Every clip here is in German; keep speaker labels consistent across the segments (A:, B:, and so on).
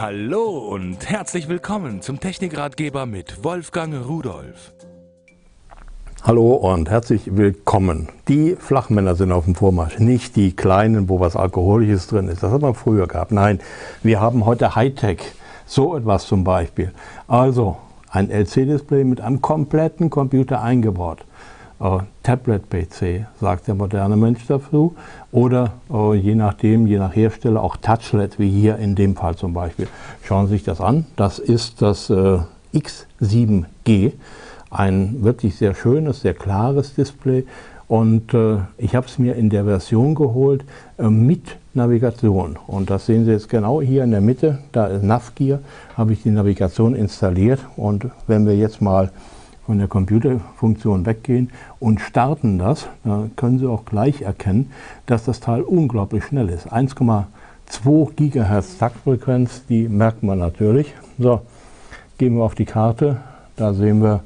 A: Hallo und herzlich willkommen zum Technikratgeber mit Wolfgang Rudolf.
B: Hallo und herzlich willkommen. Die Flachmänner sind auf dem Vormarsch, nicht die kleinen, wo was Alkoholisches drin ist. Das hat man früher gehabt. Nein, wir haben heute Hightech. So etwas zum Beispiel. Also ein LC-Display mit einem kompletten Computer eingebaut äh, Tablet-PC, sagt der moderne Mensch dazu. Oder äh, je nachdem, je nach Hersteller auch Touchlet, wie hier in dem Fall zum Beispiel. Schauen Sie sich das an. Das ist das äh, X7G. Ein wirklich sehr schönes, sehr klares Display. Und ich habe es mir in der Version geholt mit Navigation. Und das sehen Sie jetzt genau hier in der Mitte. Da ist Navgear, habe ich die Navigation installiert. Und wenn wir jetzt mal von der Computerfunktion weggehen und starten das, da können Sie auch gleich erkennen, dass das Teil unglaublich schnell ist. 1,2 Gigahertz Taktfrequenz, die merkt man natürlich. So, gehen wir auf die Karte, da sehen wir,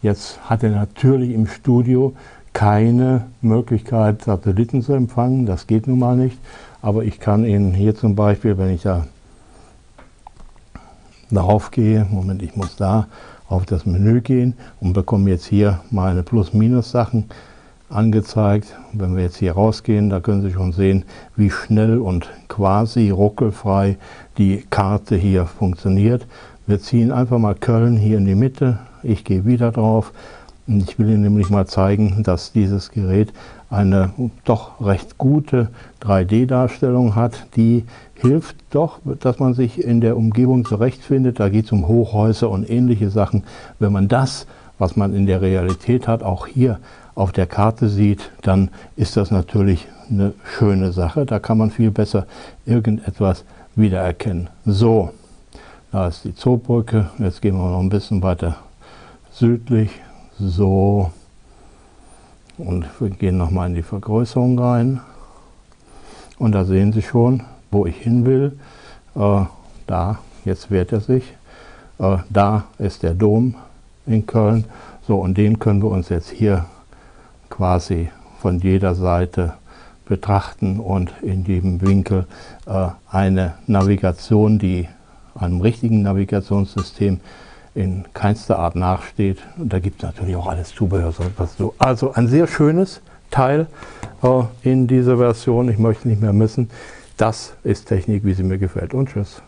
B: jetzt hat er natürlich im Studio keine Möglichkeit, Satelliten zu empfangen. Das geht nun mal nicht. Aber ich kann Ihnen hier zum Beispiel, wenn ich da darauf gehe, Moment, ich muss da auf das Menü gehen und bekomme jetzt hier meine Plus-Minus-Sachen angezeigt. Wenn wir jetzt hier rausgehen, da können Sie schon sehen, wie schnell und quasi ruckelfrei die Karte hier funktioniert. Wir ziehen einfach mal Köln hier in die Mitte. Ich gehe wieder drauf. Ich will Ihnen nämlich mal zeigen, dass dieses Gerät eine doch recht gute 3D-Darstellung hat, die hilft doch, dass man sich in der Umgebung zurechtfindet. Da geht es um Hochhäuser und ähnliche Sachen. Wenn man das, was man in der Realität hat, auch hier auf der Karte sieht, dann ist das natürlich eine schöne Sache. Da kann man viel besser irgendetwas wiedererkennen. So, da ist die Zoobrücke. Jetzt gehen wir noch ein bisschen weiter südlich. So, und wir gehen nochmal in die Vergrößerung rein. Und da sehen Sie schon, wo ich hin will. Äh, da, jetzt wehrt er sich. Äh, da ist der Dom in Köln. So, und den können wir uns jetzt hier quasi von jeder Seite betrachten und in jedem Winkel äh, eine Navigation, die einem richtigen Navigationssystem in keinster Art nachsteht. Und da gibt es natürlich auch alles Zubehör. Also ein sehr schönes Teil äh, in dieser Version. Ich möchte nicht mehr missen. Das ist Technik, wie sie mir gefällt. Und tschüss.